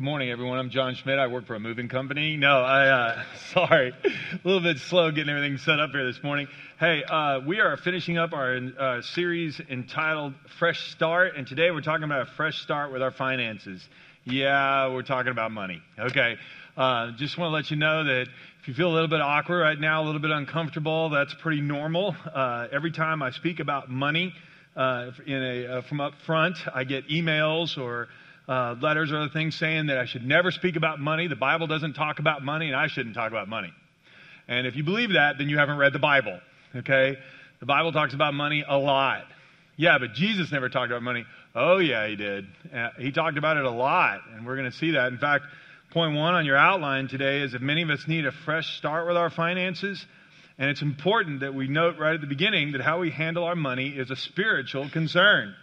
Good morning, everyone. I'm John Schmidt. I work for a moving company. No, I, uh, sorry, a little bit slow getting everything set up here this morning. Hey, uh, we are finishing up our uh, series entitled Fresh Start, and today we're talking about a fresh start with our finances. Yeah, we're talking about money. Okay. Uh, just want to let you know that if you feel a little bit awkward right now, a little bit uncomfortable, that's pretty normal. Uh, every time I speak about money uh, in a, from up front, I get emails or uh, letters or other things saying that I should never speak about money. The Bible doesn't talk about money, and I shouldn't talk about money. And if you believe that, then you haven't read the Bible. Okay? The Bible talks about money a lot. Yeah, but Jesus never talked about money. Oh, yeah, he did. Uh, he talked about it a lot, and we're going to see that. In fact, point one on your outline today is that many of us need a fresh start with our finances. And it's important that we note right at the beginning that how we handle our money is a spiritual concern.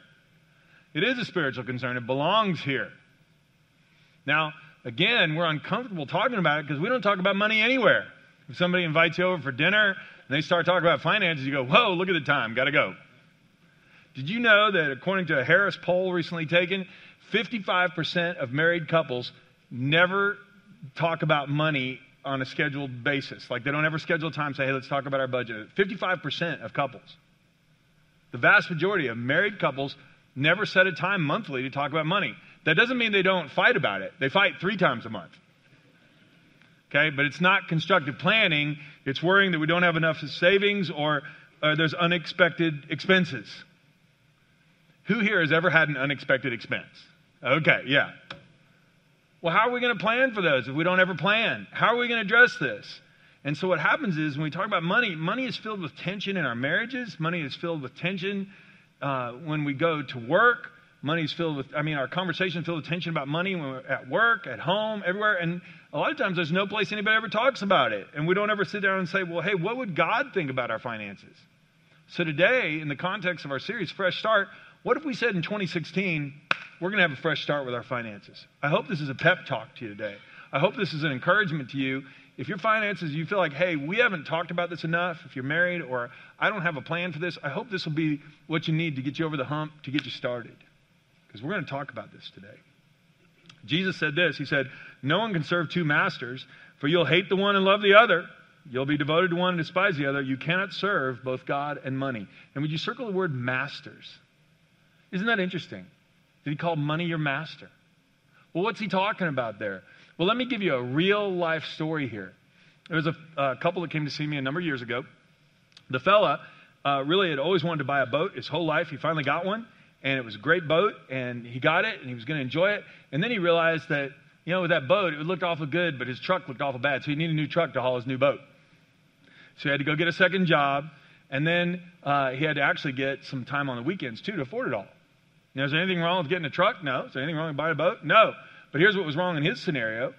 It is a spiritual concern. It belongs here. Now, again, we're uncomfortable talking about it because we don't talk about money anywhere. If somebody invites you over for dinner and they start talking about finances, you go, whoa, look at the time, got to go. Did you know that according to a Harris poll recently taken, 55% of married couples never talk about money on a scheduled basis? Like they don't ever schedule time say, hey, let's talk about our budget. 55% of couples. The vast majority of married couples never set a time monthly to talk about money. That doesn't mean they don't fight about it. They fight three times a month. Okay, but it's not constructive planning. It's worrying that we don't have enough savings or uh, there's unexpected expenses. Who here has ever had an unexpected expense? Okay, yeah. Well, how are we going to plan for those if we don't ever plan? How are we going to address this? And so what happens is when we talk about money, money is filled with tension in our marriages. Money is filled with tension uh, when we go to work. Money's filled with, I mean, our conversation filled with tension about money when we're at work, at home, everywhere. And a lot of times there's no place anybody ever talks about it. And we don't ever sit down and say, well, hey, what would God think about our finances? So today, in the context of our series, Fresh Start, what if we said in 2016, we're going to have a fresh start with our finances? I hope this is a pep talk to you today. I hope this is an encouragement to you if your finances, you feel like, hey, we haven't talked about this enough, if you're married or I don't have a plan for this, I hope this will be what you need to get you over the hump, to get you started. Because we're going to talk about this today. Jesus said this He said, No one can serve two masters, for you'll hate the one and love the other. You'll be devoted to one and despise the other. You cannot serve both God and money. And would you circle the word masters? Isn't that interesting? Did he call money your master? Well, what's he talking about there? Well, let me give you a real life story here. There was a, a couple that came to see me a number of years ago. The fella uh, really had always wanted to buy a boat his whole life. He finally got one, and it was a great boat, and he got it, and he was going to enjoy it. And then he realized that, you know, with that boat, it looked awful good, but his truck looked awful bad, so he needed a new truck to haul his new boat. So he had to go get a second job, and then uh, he had to actually get some time on the weekends, too, to afford it all. Know, is there anything wrong with getting a truck? No. Is there anything wrong with buying a boat? No. But here's what was wrong in his scenario.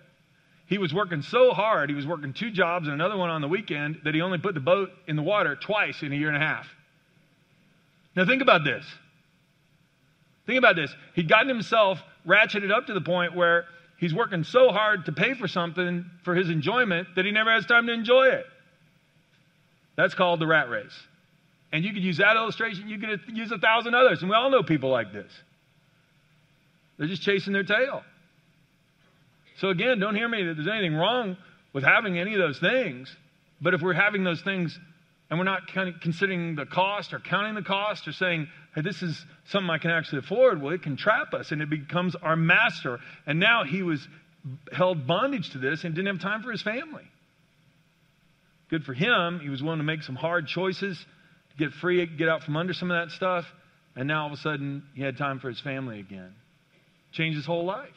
He was working so hard, he was working two jobs and another one on the weekend, that he only put the boat in the water twice in a year and a half. Now, think about this. Think about this. He'd gotten himself ratcheted up to the point where he's working so hard to pay for something for his enjoyment that he never has time to enjoy it. That's called the rat race. And you could use that illustration, you could use a thousand others. And we all know people like this. They're just chasing their tail. So, again, don't hear me that there's anything wrong with having any of those things. But if we're having those things and we're not considering the cost or counting the cost or saying, hey, this is something I can actually afford, well, it can trap us and it becomes our master. And now he was held bondage to this and didn't have time for his family. Good for him. He was willing to make some hard choices to get free, get out from under some of that stuff. And now all of a sudden, he had time for his family again. Changed his whole life.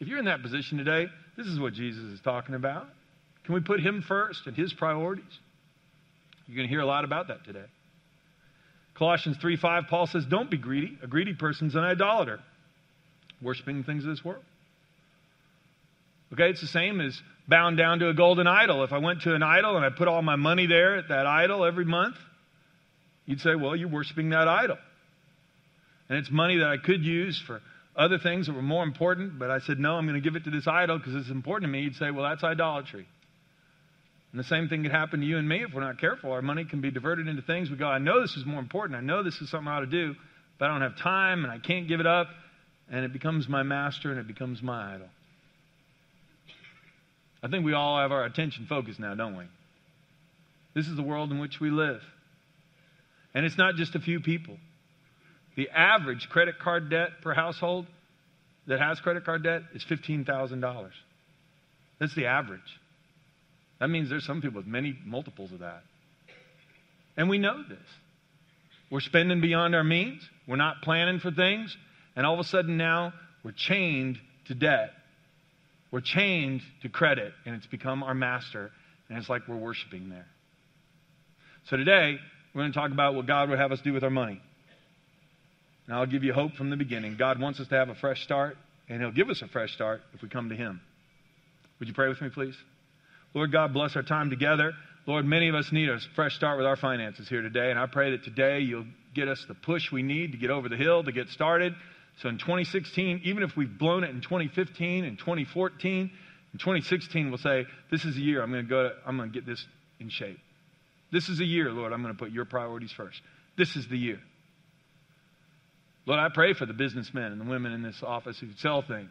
If you're in that position today, this is what Jesus is talking about. Can we put him first and his priorities? You're going to hear a lot about that today. Colossians 3 5, Paul says, Don't be greedy. A greedy person's an idolater, worshiping things of this world. Okay, it's the same as bound down to a golden idol. If I went to an idol and I put all my money there at that idol every month, you'd say, Well, you're worshiping that idol. And it's money that I could use for other things that were more important, but I said, no, I'm going to give it to this idol because it's important to me, you'd say, well, that's idolatry. And the same thing could happen to you and me if we're not careful. Our money can be diverted into things. We go, I know this is more important. I know this is something I ought to do, but I don't have time and I can't give it up. and it becomes my master and it becomes my idol. I think we all have our attention focused now, don't we? This is the world in which we live. And it's not just a few people. The average credit card debt per household that has credit card debt is $15,000. That's the average. That means there's some people with many multiples of that. And we know this. We're spending beyond our means. We're not planning for things. And all of a sudden now, we're chained to debt. We're chained to credit, and it's become our master, and it's like we're worshiping there. So today, we're going to talk about what God would have us do with our money. And I'll give you hope from the beginning. God wants us to have a fresh start, and He'll give us a fresh start if we come to Him. Would you pray with me, please? Lord God, bless our time together. Lord, many of us need a fresh start with our finances here today, and I pray that today you'll get us the push we need to get over the hill, to get started. So in 2016, even if we've blown it in 2015 and 2014, in 2016 we'll say, This is a year I'm going to go, I'm going to get this in shape. This is a year, Lord, I'm going to put your priorities first. This is the year. Lord, I pray for the businessmen and the women in this office who sell things.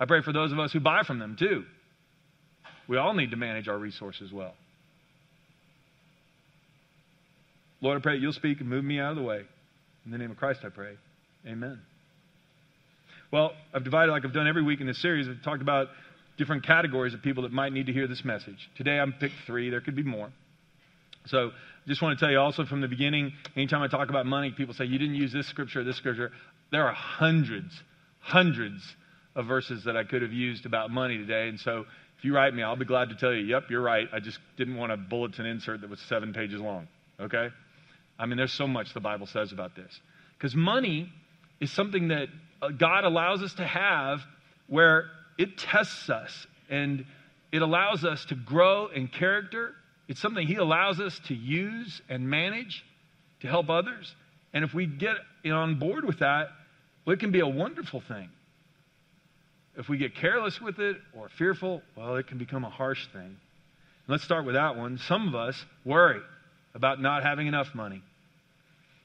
I pray for those of us who buy from them too. We all need to manage our resources well. Lord, I pray you'll speak and move me out of the way. In the name of Christ, I pray. Amen. Well, I've divided like I've done every week in this series. I've talked about different categories of people that might need to hear this message. Today, I'm picked three. There could be more. So, just want to tell you also from the beginning, anytime I talk about money, people say, You didn't use this scripture or this scripture. There are hundreds, hundreds of verses that I could have used about money today. And so, if you write me, I'll be glad to tell you, Yep, you're right. I just didn't want a bulletin insert that was seven pages long. Okay? I mean, there's so much the Bible says about this. Because money is something that uh, God allows us to have where it tests us and it allows us to grow in character. It's something He allows us to use and manage to help others. And if we get on board with that, well, it can be a wonderful thing. If we get careless with it or fearful, well, it can become a harsh thing. Let's start with that one. Some of us worry about not having enough money.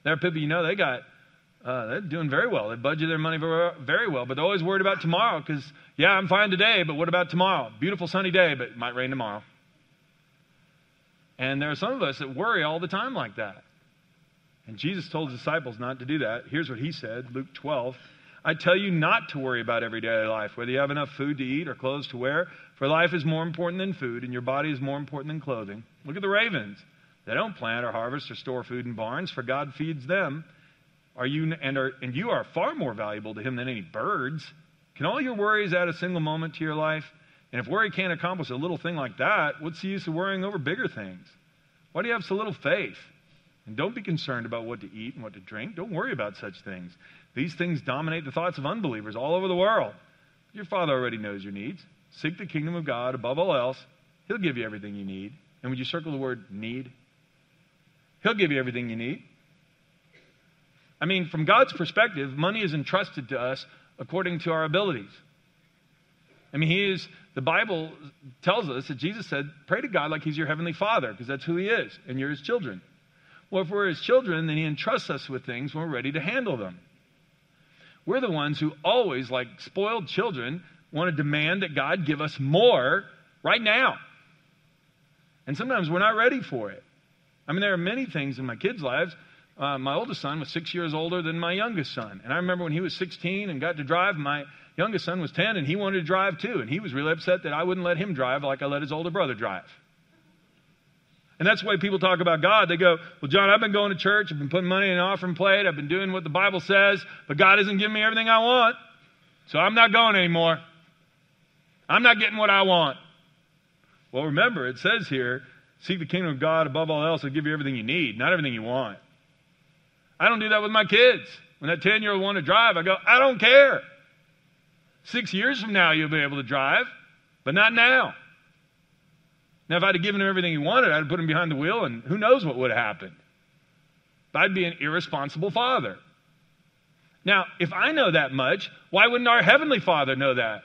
There are people you know, they got, uh, they're doing very well. They budget their money very well, but they're always worried about tomorrow because, yeah, I'm fine today, but what about tomorrow? Beautiful sunny day, but it might rain tomorrow. And there are some of us that worry all the time like that. And Jesus told his disciples not to do that. Here's what he said Luke 12. I tell you not to worry about everyday life, whether you have enough food to eat or clothes to wear, for life is more important than food, and your body is more important than clothing. Look at the ravens. They don't plant or harvest or store food in barns, for God feeds them. Are you and are and you are far more valuable to him than any birds. Can all your worries add a single moment to your life? And if worry can't accomplish a little thing like that, what's the use of worrying over bigger things? Why do you have so little faith? And don't be concerned about what to eat and what to drink. Don't worry about such things. These things dominate the thoughts of unbelievers all over the world. Your Father already knows your needs. Seek the kingdom of God above all else. He'll give you everything you need. And would you circle the word need? He'll give you everything you need. I mean, from God's perspective, money is entrusted to us according to our abilities. I mean, He is, the Bible tells us that Jesus said, pray to God like He's your Heavenly Father, because that's who He is, and you're His children. Well, if we're His children, then He entrusts us with things when we're ready to handle them. We're the ones who always, like spoiled children, want to demand that God give us more right now. And sometimes we're not ready for it. I mean, there are many things in my kids' lives. Uh, my oldest son was six years older than my youngest son. And I remember when he was 16 and got to drive, my youngest son was 10 and he wanted to drive too. And he was really upset that I wouldn't let him drive like I let his older brother drive. And that's the way people talk about God. They go, Well, John, I've been going to church. I've been putting money in an offering plate. I've been doing what the Bible says, but God isn't giving me everything I want. So I'm not going anymore. I'm not getting what I want. Well, remember, it says here Seek the kingdom of God above all else. He'll give you everything you need, not everything you want. I don't do that with my kids. When that 10 year old wanted to drive, I go, I don't care. Six years from now, you'll be able to drive, but not now. Now, if I'd have given him everything he wanted, I'd have put him behind the wheel, and who knows what would have happened. I'd be an irresponsible father. Now, if I know that much, why wouldn't our Heavenly Father know that?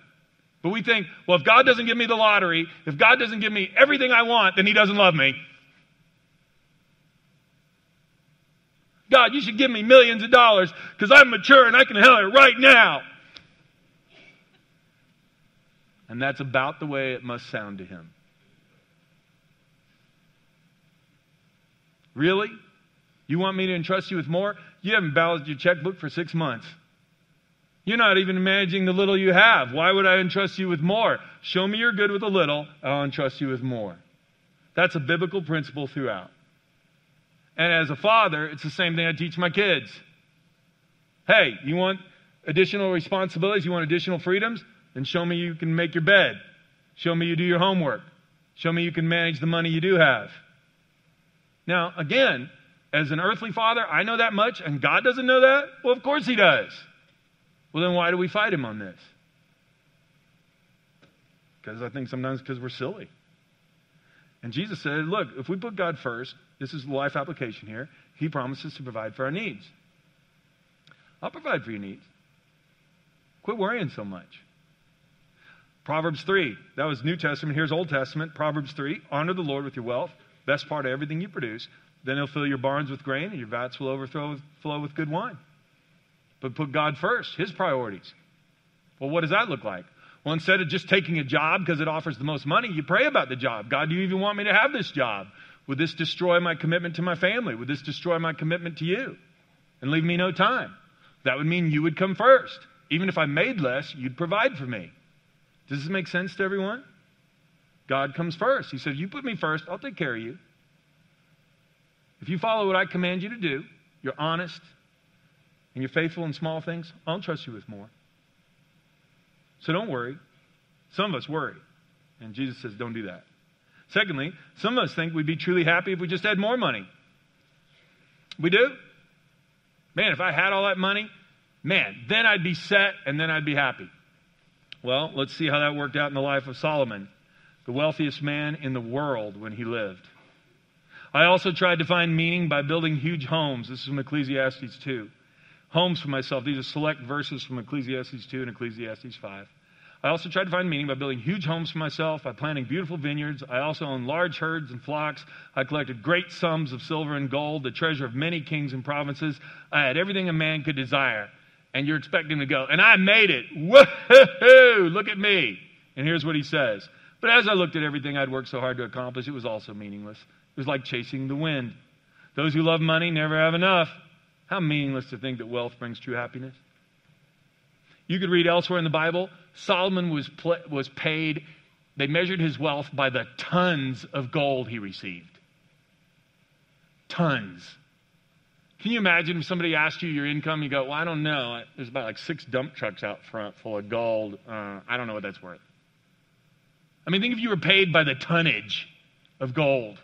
But we think, well, if God doesn't give me the lottery, if God doesn't give me everything I want, then He doesn't love me. God, you should give me millions of dollars because I'm mature and I can handle it right now. And that's about the way it must sound to him. Really? You want me to entrust you with more? You haven't balanced your checkbook for six months. You're not even managing the little you have. Why would I entrust you with more? Show me you're good with a little, I'll entrust you with more. That's a biblical principle throughout. And as a father, it's the same thing I teach my kids. Hey, you want additional responsibilities? You want additional freedoms? Then show me you can make your bed. Show me you do your homework. Show me you can manage the money you do have. Now, again, as an earthly father, I know that much, and God doesn't know that? Well, of course He does. Well, then why do we fight Him on this? Because I think sometimes because we're silly. And Jesus said, look, if we put God first, this is the life application here, He promises to provide for our needs. I'll provide for your needs. Quit worrying so much. Proverbs 3, that was New Testament. Here's Old Testament. Proverbs 3, honor the Lord with your wealth, best part of everything you produce. Then he'll fill your barns with grain, and your vats will overflow flow with good wine. But put God first, his priorities. Well, what does that look like? Well, instead of just taking a job because it offers the most money, you pray about the job. God, do you even want me to have this job? Would this destroy my commitment to my family? Would this destroy my commitment to you? And leave me no time. That would mean you would come first. Even if I made less, you'd provide for me. Does this make sense to everyone? God comes first. He said, You put me first, I'll take care of you. If you follow what I command you to do, you're honest, and you're faithful in small things, I'll trust you with more. So don't worry. Some of us worry. And Jesus says, don't do that. Secondly, some of us think we'd be truly happy if we just had more money. We do? Man, if I had all that money, man, then I'd be set and then I'd be happy. Well, let's see how that worked out in the life of Solomon, the wealthiest man in the world when he lived. I also tried to find meaning by building huge homes. This is from Ecclesiastes 2. Homes for myself. These are select verses from Ecclesiastes 2 and Ecclesiastes 5. I also tried to find meaning by building huge homes for myself, by planting beautiful vineyards. I also owned large herds and flocks. I collected great sums of silver and gold, the treasure of many kings and provinces. I had everything a man could desire. And you're expecting to go, and I made it. Woohoo! Look at me. And here's what he says. But as I looked at everything I'd worked so hard to accomplish, it was also meaningless. It was like chasing the wind. Those who love money never have enough. How meaningless to think that wealth brings true happiness. You could read elsewhere in the Bible, Solomon was, pl- was paid, they measured his wealth by the tons of gold he received. Tons. Can you imagine if somebody asked you your income? You go, Well, I don't know. There's about like six dump trucks out front full of gold. Uh, I don't know what that's worth. I mean, think if you were paid by the tonnage of gold.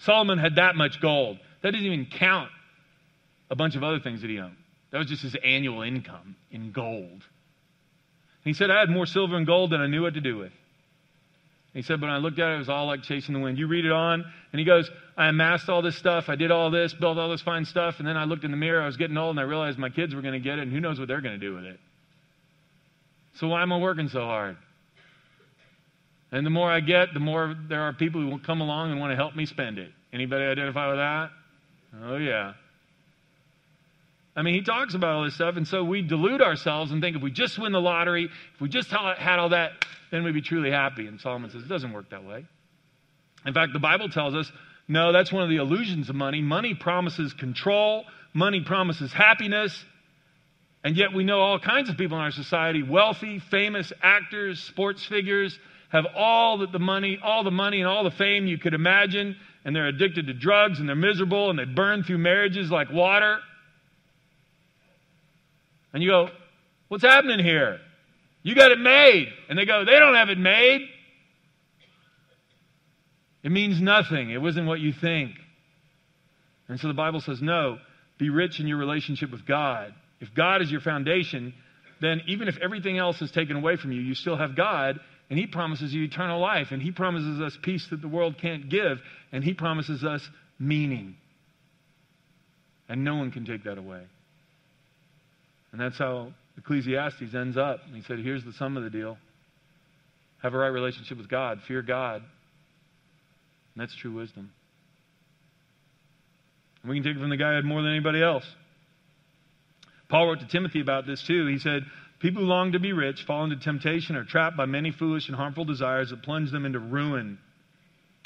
Solomon had that much gold. That doesn't even count a bunch of other things that he owned. That was just his annual income in gold. he said, I had more silver and gold than I knew what to do with. He said, but I looked at it, it was all like chasing the wind. You read it on, and he goes, I amassed all this stuff, I did all this, built all this fine stuff, and then I looked in the mirror, I was getting old, and I realized my kids were going to get it, and who knows what they're going to do with it. So why am I working so hard? And the more I get, the more there are people who will come along and want to help me spend it. Anybody identify with that? Oh, yeah. I mean, he talks about all this stuff, and so we delude ourselves and think if we just win the lottery, if we just had all that, then we'd be truly happy. And Solomon says it doesn't work that way. In fact, the Bible tells us no, that's one of the illusions of money. Money promises control, money promises happiness, and yet we know all kinds of people in our society, wealthy, famous actors, sports figures, have all the money, all the money and all the fame you could imagine, and they're addicted to drugs and they're miserable and they burn through marriages like water. And you go, What's happening here? You got it made. And they go, They don't have it made. It means nothing. It wasn't what you think. And so the Bible says, No, be rich in your relationship with God. If God is your foundation, then even if everything else is taken away from you, you still have God, and He promises you eternal life, and He promises us peace that the world can't give, and He promises us meaning. And no one can take that away. And that's how Ecclesiastes ends up. And he said, Here's the sum of the deal have a right relationship with God, fear God. And that's true wisdom. And we can take it from the guy who had more than anybody else. Paul wrote to Timothy about this too. He said, People who long to be rich fall into temptation or trapped by many foolish and harmful desires that plunge them into ruin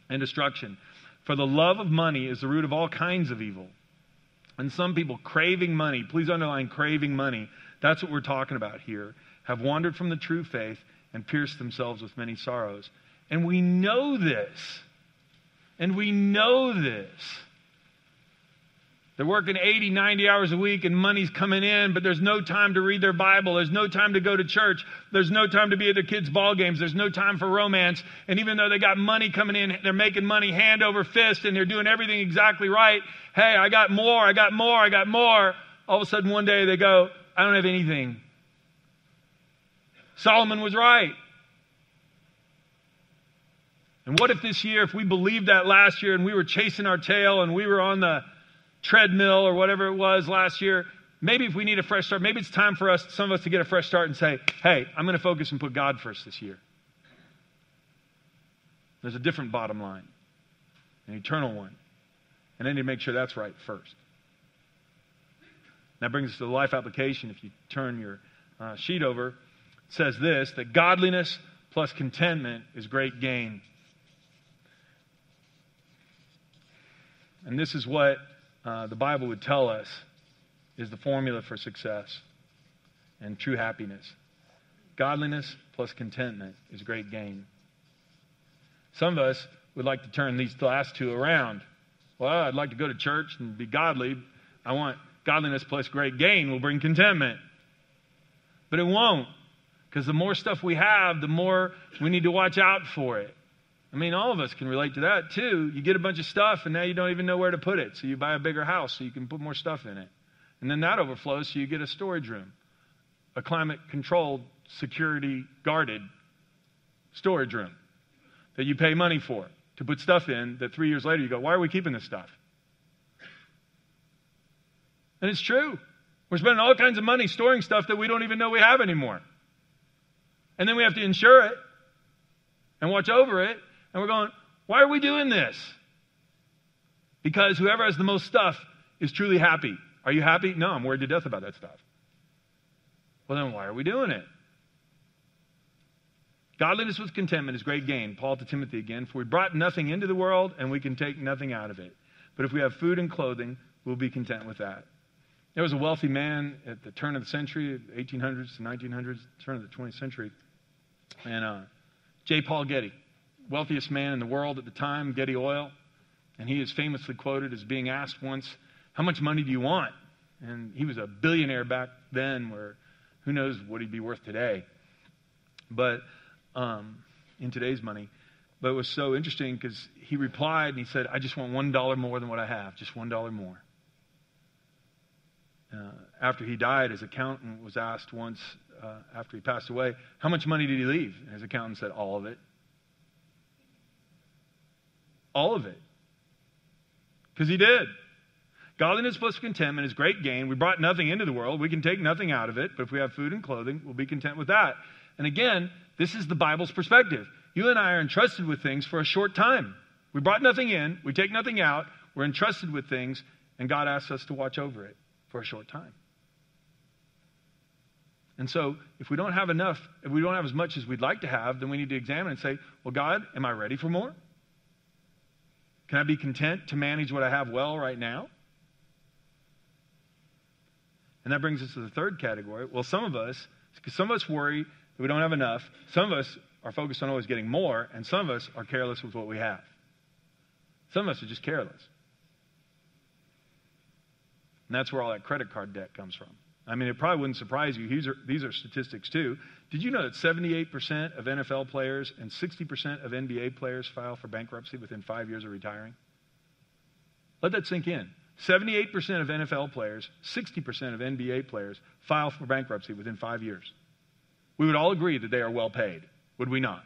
and destruction. For the love of money is the root of all kinds of evil. And some people craving money, please underline craving money, that's what we're talking about here, have wandered from the true faith and pierced themselves with many sorrows. And we know this. And we know this. They're working 80, 90 hours a week and money's coming in, but there's no time to read their Bible. There's no time to go to church. There's no time to be at their kids' ball games. There's no time for romance. And even though they got money coming in, they're making money hand over fist and they're doing everything exactly right. Hey, I got more, I got more, I got more. All of a sudden, one day they go, I don't have anything. Solomon was right. And what if this year, if we believed that last year and we were chasing our tail and we were on the treadmill or whatever it was last year, maybe if we need a fresh start, maybe it's time for us, some of us, to get a fresh start and say, hey, I'm going to focus and put God first this year. There's a different bottom line, an eternal one. And I need to make sure that's right first. That brings us to the life application. If you turn your uh, sheet over, it says this that godliness plus contentment is great gain. And this is what uh, the Bible would tell us is the formula for success and true happiness. Godliness plus contentment is great gain. Some of us would like to turn these last two around. Well, I'd like to go to church and be godly. I want godliness plus great gain will bring contentment. But it won't. Because the more stuff we have, the more we need to watch out for it. I mean, all of us can relate to that too. You get a bunch of stuff and now you don't even know where to put it. So you buy a bigger house so you can put more stuff in it. And then that overflows so you get a storage room, a climate controlled, security guarded storage room that you pay money for to put stuff in that three years later you go, why are we keeping this stuff? And it's true. We're spending all kinds of money storing stuff that we don't even know we have anymore. And then we have to insure it and watch over it and we're going, why are we doing this? Because whoever has the most stuff is truly happy. Are you happy? No, I'm worried to death about that stuff. Well, then why are we doing it? Godliness with contentment is great gain. Paul to Timothy again. For we brought nothing into the world, and we can take nothing out of it. But if we have food and clothing, we'll be content with that. There was a wealthy man at the turn of the century, 1800s to 1900s, turn of the 20th century, and uh, J. Paul Getty wealthiest man in the world at the time, Getty Oil. And he is famously quoted as being asked once, How much money do you want? And he was a billionaire back then, where who knows what he'd be worth today. But um, in today's money. But it was so interesting because he replied and he said, I just want $1 more than what I have, just $1 more. Uh, after he died, his accountant was asked once, uh, after he passed away, how much money did he leave? And his accountant said, all of it. All of it. Because he did. Godliness plus contentment is great gain. We brought nothing into the world. We can take nothing out of it, but if we have food and clothing, we'll be content with that. And again, this is the Bible's perspective. You and I are entrusted with things for a short time. We brought nothing in, we take nothing out, we're entrusted with things, and God asks us to watch over it for a short time. And so, if we don't have enough, if we don't have as much as we'd like to have, then we need to examine and say, Well, God, am I ready for more? Can I be content to manage what I have well right now? And that brings us to the third category. Well, some of us, some of us worry that we don't have enough. Some of us are focused on always getting more, and some of us are careless with what we have. Some of us are just careless. And that's where all that credit card debt comes from. I mean, it probably wouldn't surprise you. These are, these are statistics, too. Did you know that 78% of NFL players and 60% of NBA players file for bankruptcy within five years of retiring? Let that sink in. 78% of NFL players, 60% of NBA players file for bankruptcy within five years. We would all agree that they are well paid, would we not?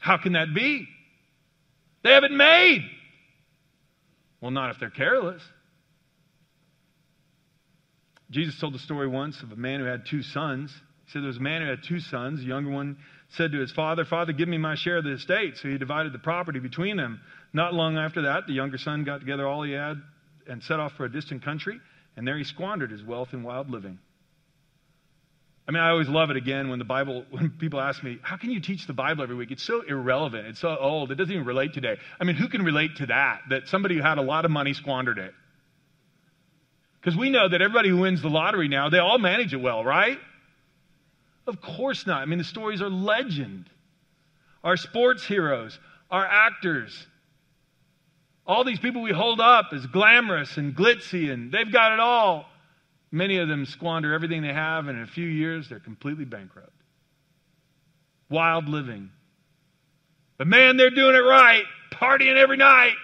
How can that be? They haven't made. Well, not if they're careless. Jesus told the story once of a man who had two sons. He said there was a man who had two sons. The younger one said to his father, Father, give me my share of the estate. So he divided the property between them. Not long after that, the younger son got together all he had and set off for a distant country, and there he squandered his wealth in wild living. I mean, I always love it again when the Bible, when people ask me, how can you teach the Bible every week? It's so irrelevant. It's so old. It doesn't even relate today. I mean, who can relate to that? That somebody who had a lot of money squandered it. Because we know that everybody who wins the lottery now, they all manage it well, right? Of course not. I mean, the stories are legend. Our sports heroes, our actors, all these people we hold up as glamorous and glitzy, and they've got it all. Many of them squander everything they have, and in a few years, they're completely bankrupt. Wild living. But man, they're doing it right, partying every night.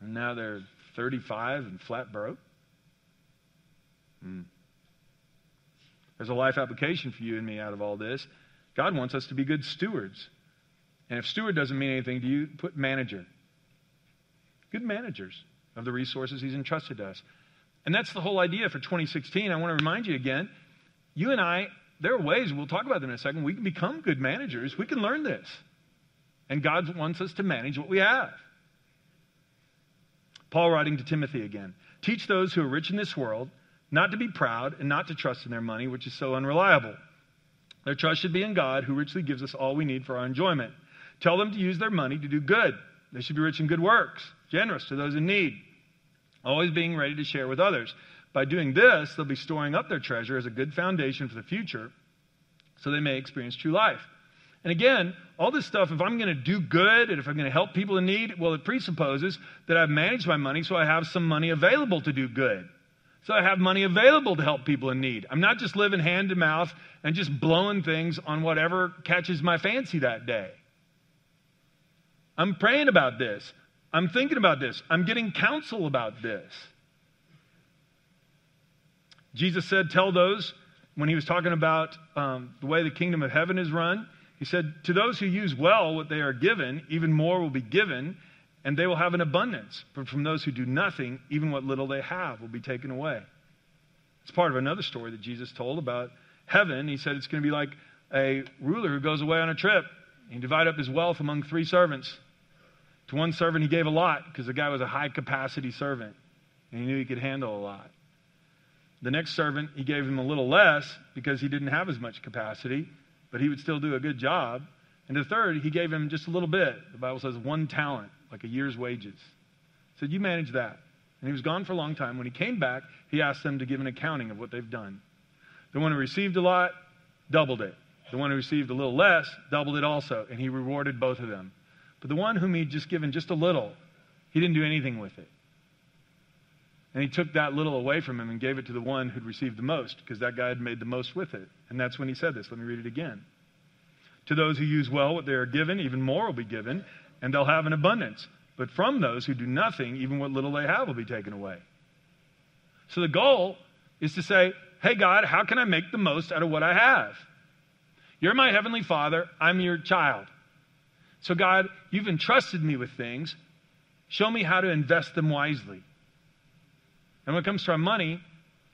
And now they're 35 and flat broke. Hmm. There's a life application for you and me out of all this. God wants us to be good stewards. And if steward doesn't mean anything to you, put manager. Good managers of the resources He's entrusted to us. And that's the whole idea for 2016. I want to remind you again you and I, there are ways, we'll talk about them in a second, we can become good managers. We can learn this. And God wants us to manage what we have. Paul writing to Timothy again Teach those who are rich in this world not to be proud and not to trust in their money, which is so unreliable. Their trust should be in God, who richly gives us all we need for our enjoyment. Tell them to use their money to do good. They should be rich in good works, generous to those in need, always being ready to share with others. By doing this, they'll be storing up their treasure as a good foundation for the future so they may experience true life. And again, all this stuff, if I'm going to do good and if I'm going to help people in need, well, it presupposes that I've managed my money so I have some money available to do good. So I have money available to help people in need. I'm not just living hand to mouth and just blowing things on whatever catches my fancy that day. I'm praying about this. I'm thinking about this. I'm getting counsel about this. Jesus said, Tell those, when he was talking about um, the way the kingdom of heaven is run, he said, To those who use well what they are given, even more will be given, and they will have an abundance. But from those who do nothing, even what little they have will be taken away. It's part of another story that Jesus told about heaven. He said it's going to be like a ruler who goes away on a trip. He divided up his wealth among three servants. To one servant, he gave a lot because the guy was a high capacity servant and he knew he could handle a lot. The next servant, he gave him a little less because he didn't have as much capacity, but he would still do a good job. And the third, he gave him just a little bit. The Bible says one talent like a year's wages. Said, You manage that. And he was gone for a long time. When he came back, he asked them to give an accounting of what they've done. The one who received a lot doubled it. The one who received a little less doubled it also, and he rewarded both of them. But the one whom he'd just given just a little, he didn't do anything with it. And he took that little away from him and gave it to the one who'd received the most, because that guy had made the most with it. And that's when he said this. Let me read it again. To those who use well what they are given, even more will be given, and they'll have an abundance. But from those who do nothing, even what little they have will be taken away. So the goal is to say, hey, God, how can I make the most out of what I have? You're my heavenly father, I'm your child. So, God, you've entrusted me with things. Show me how to invest them wisely. And when it comes to our money,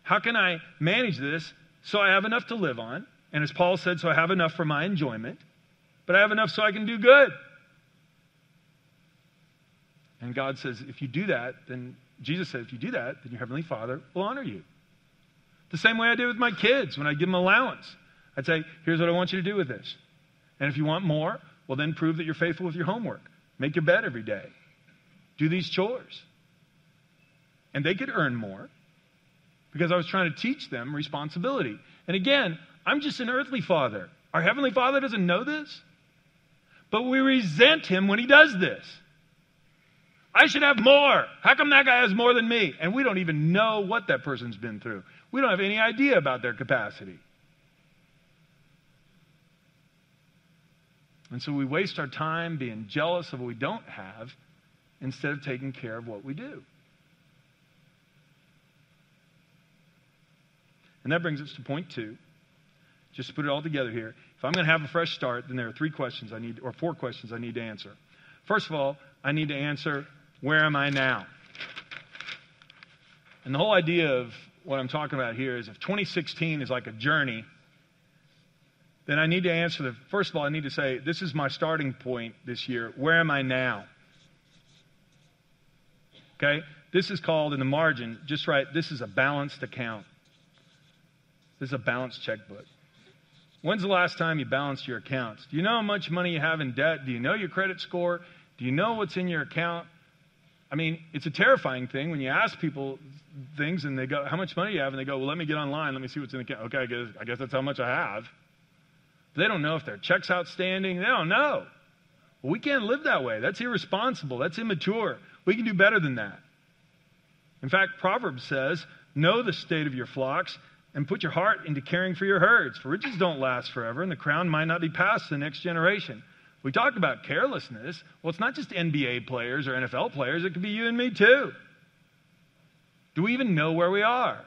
how can I manage this so I have enough to live on? And as Paul said, so I have enough for my enjoyment, but I have enough so I can do good. And God says, if you do that, then Jesus said, if you do that, then your Heavenly Father will honor you. The same way I did with my kids when I give them allowance. I'd say, here's what I want you to do with this. And if you want more, well, then prove that you're faithful with your homework. Make your bed every day. Do these chores. And they could earn more because I was trying to teach them responsibility. And again, I'm just an earthly father. Our Heavenly Father doesn't know this, but we resent Him when He does this. I should have more. How come that guy has more than me? And we don't even know what that person's been through. We don't have any idea about their capacity. And so we waste our time being jealous of what we don't have instead of taking care of what we do. And that brings us to point two. Just to put it all together here. If I'm going to have a fresh start, then there are three questions I need, or four questions I need to answer. First of all, I need to answer where am I now? And the whole idea of what I'm talking about here is if 2016 is like a journey, then I need to answer the first of all, I need to say, this is my starting point this year. Where am I now? Okay? This is called in the margin, just right, this is a balanced account. This is a balanced checkbook. When's the last time you balanced your accounts? Do you know how much money you have in debt? Do you know your credit score? Do you know what's in your account? I mean, it's a terrifying thing when you ask people things and they go, How much money do you have? And they go, Well, let me get online. Let me see what's in the account. Okay, I guess, I guess that's how much I have. But they don't know if their check's outstanding. They don't know. Well, we can't live that way. That's irresponsible. That's immature. We can do better than that. In fact, Proverbs says, Know the state of your flocks and put your heart into caring for your herds. For riches don't last forever, and the crown might not be passed to the next generation. We talk about carelessness. Well, it's not just NBA players or NFL players, it could be you and me too. Do we even know where we are?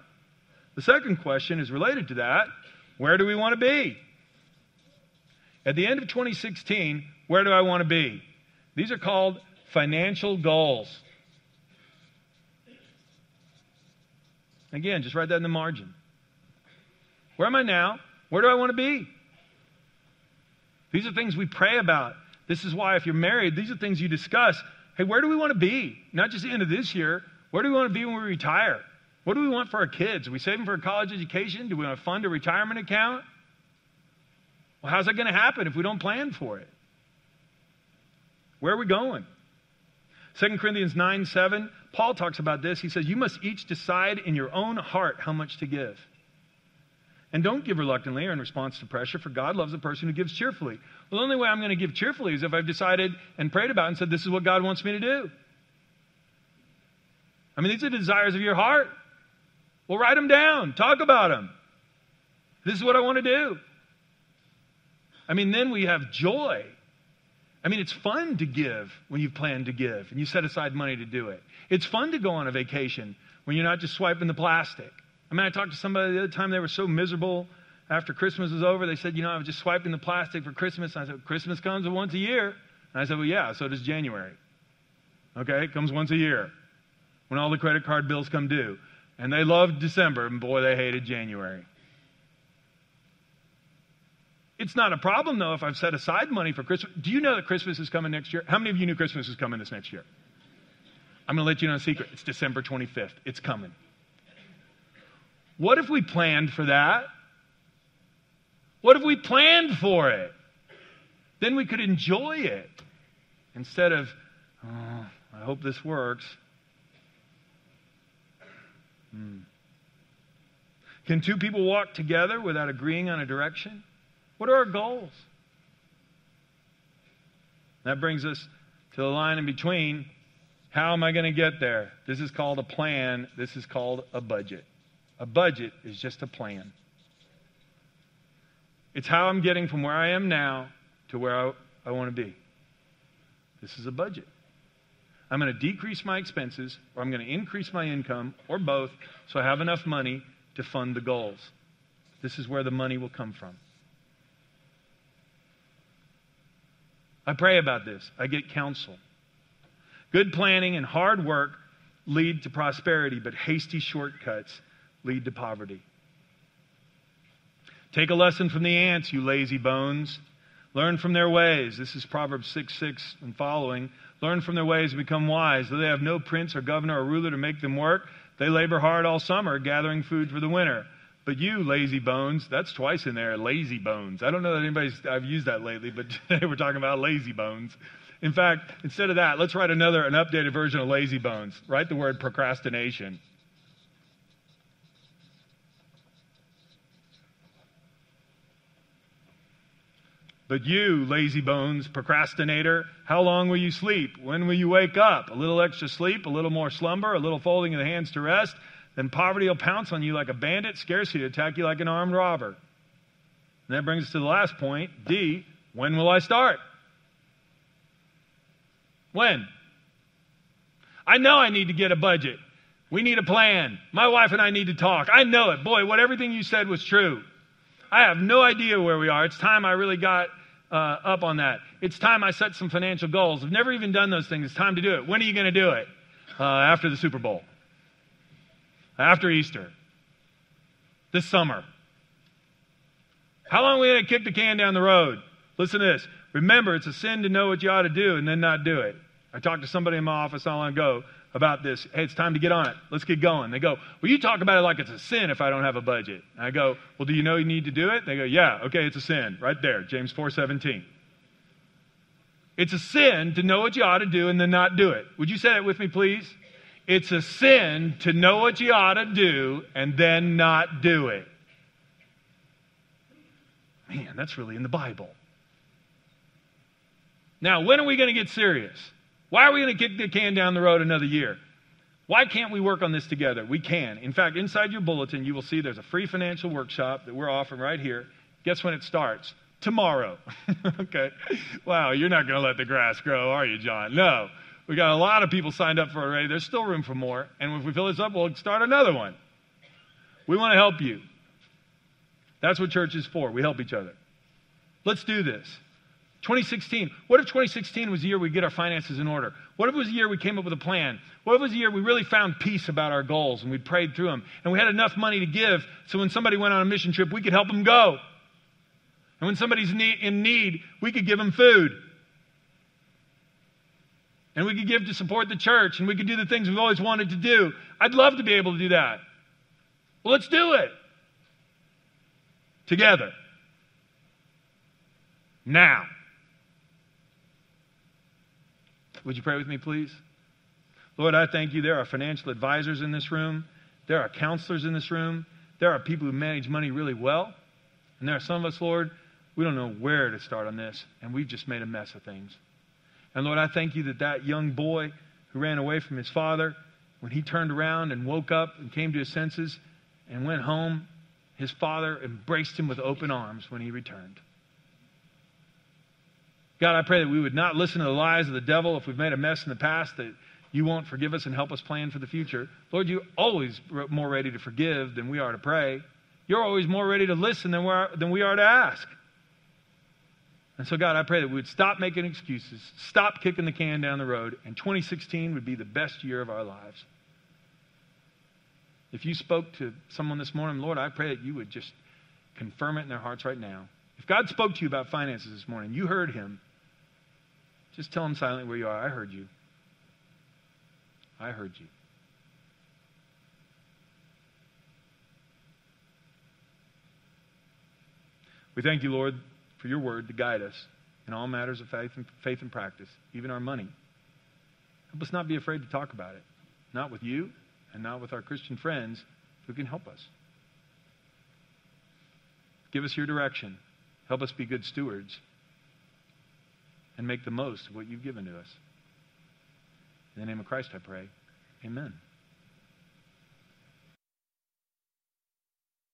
The second question is related to that where do we want to be? At the end of 2016, where do I want to be? These are called financial goals. Again, just write that in the margin. Where am I now? Where do I want to be? These are things we pray about. This is why, if you're married, these are things you discuss. Hey, where do we want to be? Not just the end of this year. Where do we want to be when we retire? What do we want for our kids? Are we saving for a college education? Do we want to fund a retirement account? Well, how's that going to happen if we don't plan for it? Where are we going? 2 Corinthians 9 7, Paul talks about this. He says, You must each decide in your own heart how much to give. And don't give reluctantly or in response to pressure, for God loves a person who gives cheerfully. Well, the only way I'm going to give cheerfully is if I've decided and prayed about and said, This is what God wants me to do. I mean, these are the desires of your heart. Well, write them down, talk about them. This is what I want to do. I mean, then we have joy. I mean, it's fun to give when you've planned to give and you set aside money to do it. It's fun to go on a vacation when you're not just swiping the plastic. I mean, I talked to somebody the other time, they were so miserable after Christmas was over. They said, You know, I was just swiping the plastic for Christmas. And I said, Christmas comes once a year. And I said, Well, yeah, so does January. Okay, it comes once a year when all the credit card bills come due. And they loved December, and boy, they hated January. It's not a problem, though, if I've set aside money for Christmas. Do you know that Christmas is coming next year? How many of you knew Christmas is coming this next year? I'm going to let you know a secret. It's December 25th. It's coming. What if we planned for that? What if we planned for it? Then we could enjoy it instead of, oh, I hope this works. Hmm. Can two people walk together without agreeing on a direction? What are our goals? That brings us to the line in between. How am I going to get there? This is called a plan. This is called a budget. A budget is just a plan. It's how I'm getting from where I am now to where I, I want to be. This is a budget. I'm going to decrease my expenses or I'm going to increase my income or both so I have enough money to fund the goals. This is where the money will come from. I pray about this. I get counsel. Good planning and hard work lead to prosperity, but hasty shortcuts lead to poverty. Take a lesson from the ants, you lazy bones. Learn from their ways. This is Proverbs 6 6 and following. Learn from their ways and become wise. Though they have no prince or governor or ruler to make them work, they labor hard all summer, gathering food for the winter. But you, lazy bones, that's twice in there, lazy bones. I don't know that anybody's, I've used that lately, but today we're talking about lazy bones. In fact, instead of that, let's write another, an updated version of lazy bones. Write the word procrastination. But you, lazy bones, procrastinator, how long will you sleep? When will you wake up? A little extra sleep, a little more slumber, a little folding of the hands to rest. Then poverty will pounce on you like a bandit, scarcity to attack you like an armed robber. And that brings us to the last point D. When will I start? When? I know I need to get a budget. We need a plan. My wife and I need to talk. I know it. Boy, what everything you said was true. I have no idea where we are. It's time I really got uh, up on that. It's time I set some financial goals. I've never even done those things. It's time to do it. When are you going to do it? Uh, after the Super Bowl, after Easter, this summer. How long are we going to kick the can down the road? Listen to this. Remember, it's a sin to know what you ought to do and then not do it. I talked to somebody in my office not long ago about this. Hey, it's time to get on it. Let's get going. They go, Well, you talk about it like it's a sin if I don't have a budget. And I go, Well, do you know you need to do it? They go, Yeah, okay, it's a sin. Right there, James 4 17. It's a sin to know what you ought to do and then not do it. Would you say that with me, please? It's a sin to know what you ought to do and then not do it. Man, that's really in the Bible. Now, when are we going to get serious? Why are we going to kick the can down the road another year? Why can't we work on this together? We can. In fact, inside your bulletin, you will see there's a free financial workshop that we're offering right here. Guess when it starts? tomorrow. okay. Wow, you're not going to let the grass grow, are you, John? No. We got a lot of people signed up for it already. There's still room for more. And if we fill this up, we'll start another one. We want to help you. That's what church is for. We help each other. Let's do this. 2016. What if 2016 was the year we get our finances in order? What if it was the year we came up with a plan? What if it was the year we really found peace about our goals and we prayed through them and we had enough money to give so when somebody went on a mission trip, we could help them go? And when somebody's in need, we could give them food. And we could give to support the church, and we could do the things we've always wanted to do. I'd love to be able to do that. Well, let's do it together. Now. Would you pray with me, please? Lord, I thank you. There are financial advisors in this room, there are counselors in this room, there are people who manage money really well. And there are some of us, Lord, we don't know where to start on this, and we've just made a mess of things. And Lord, I thank you that that young boy who ran away from his father, when he turned around and woke up and came to his senses and went home, his father embraced him with open arms when he returned. God, I pray that we would not listen to the lies of the devil if we've made a mess in the past, that you won't forgive us and help us plan for the future. Lord, you're always more ready to forgive than we are to pray. You're always more ready to listen than we are, than we are to ask. And so, God, I pray that we would stop making excuses, stop kicking the can down the road, and 2016 would be the best year of our lives. If you spoke to someone this morning, Lord, I pray that you would just confirm it in their hearts right now. If God spoke to you about finances this morning, you heard him, just tell him silently where you are. I heard you. I heard you. We thank you, Lord, for your word to guide us in all matters of faith and, faith and practice, even our money. Help us not be afraid to talk about it, not with you and not with our Christian friends who can help us. Give us your direction. Help us be good stewards and make the most of what you've given to us. In the name of Christ, I pray. Amen.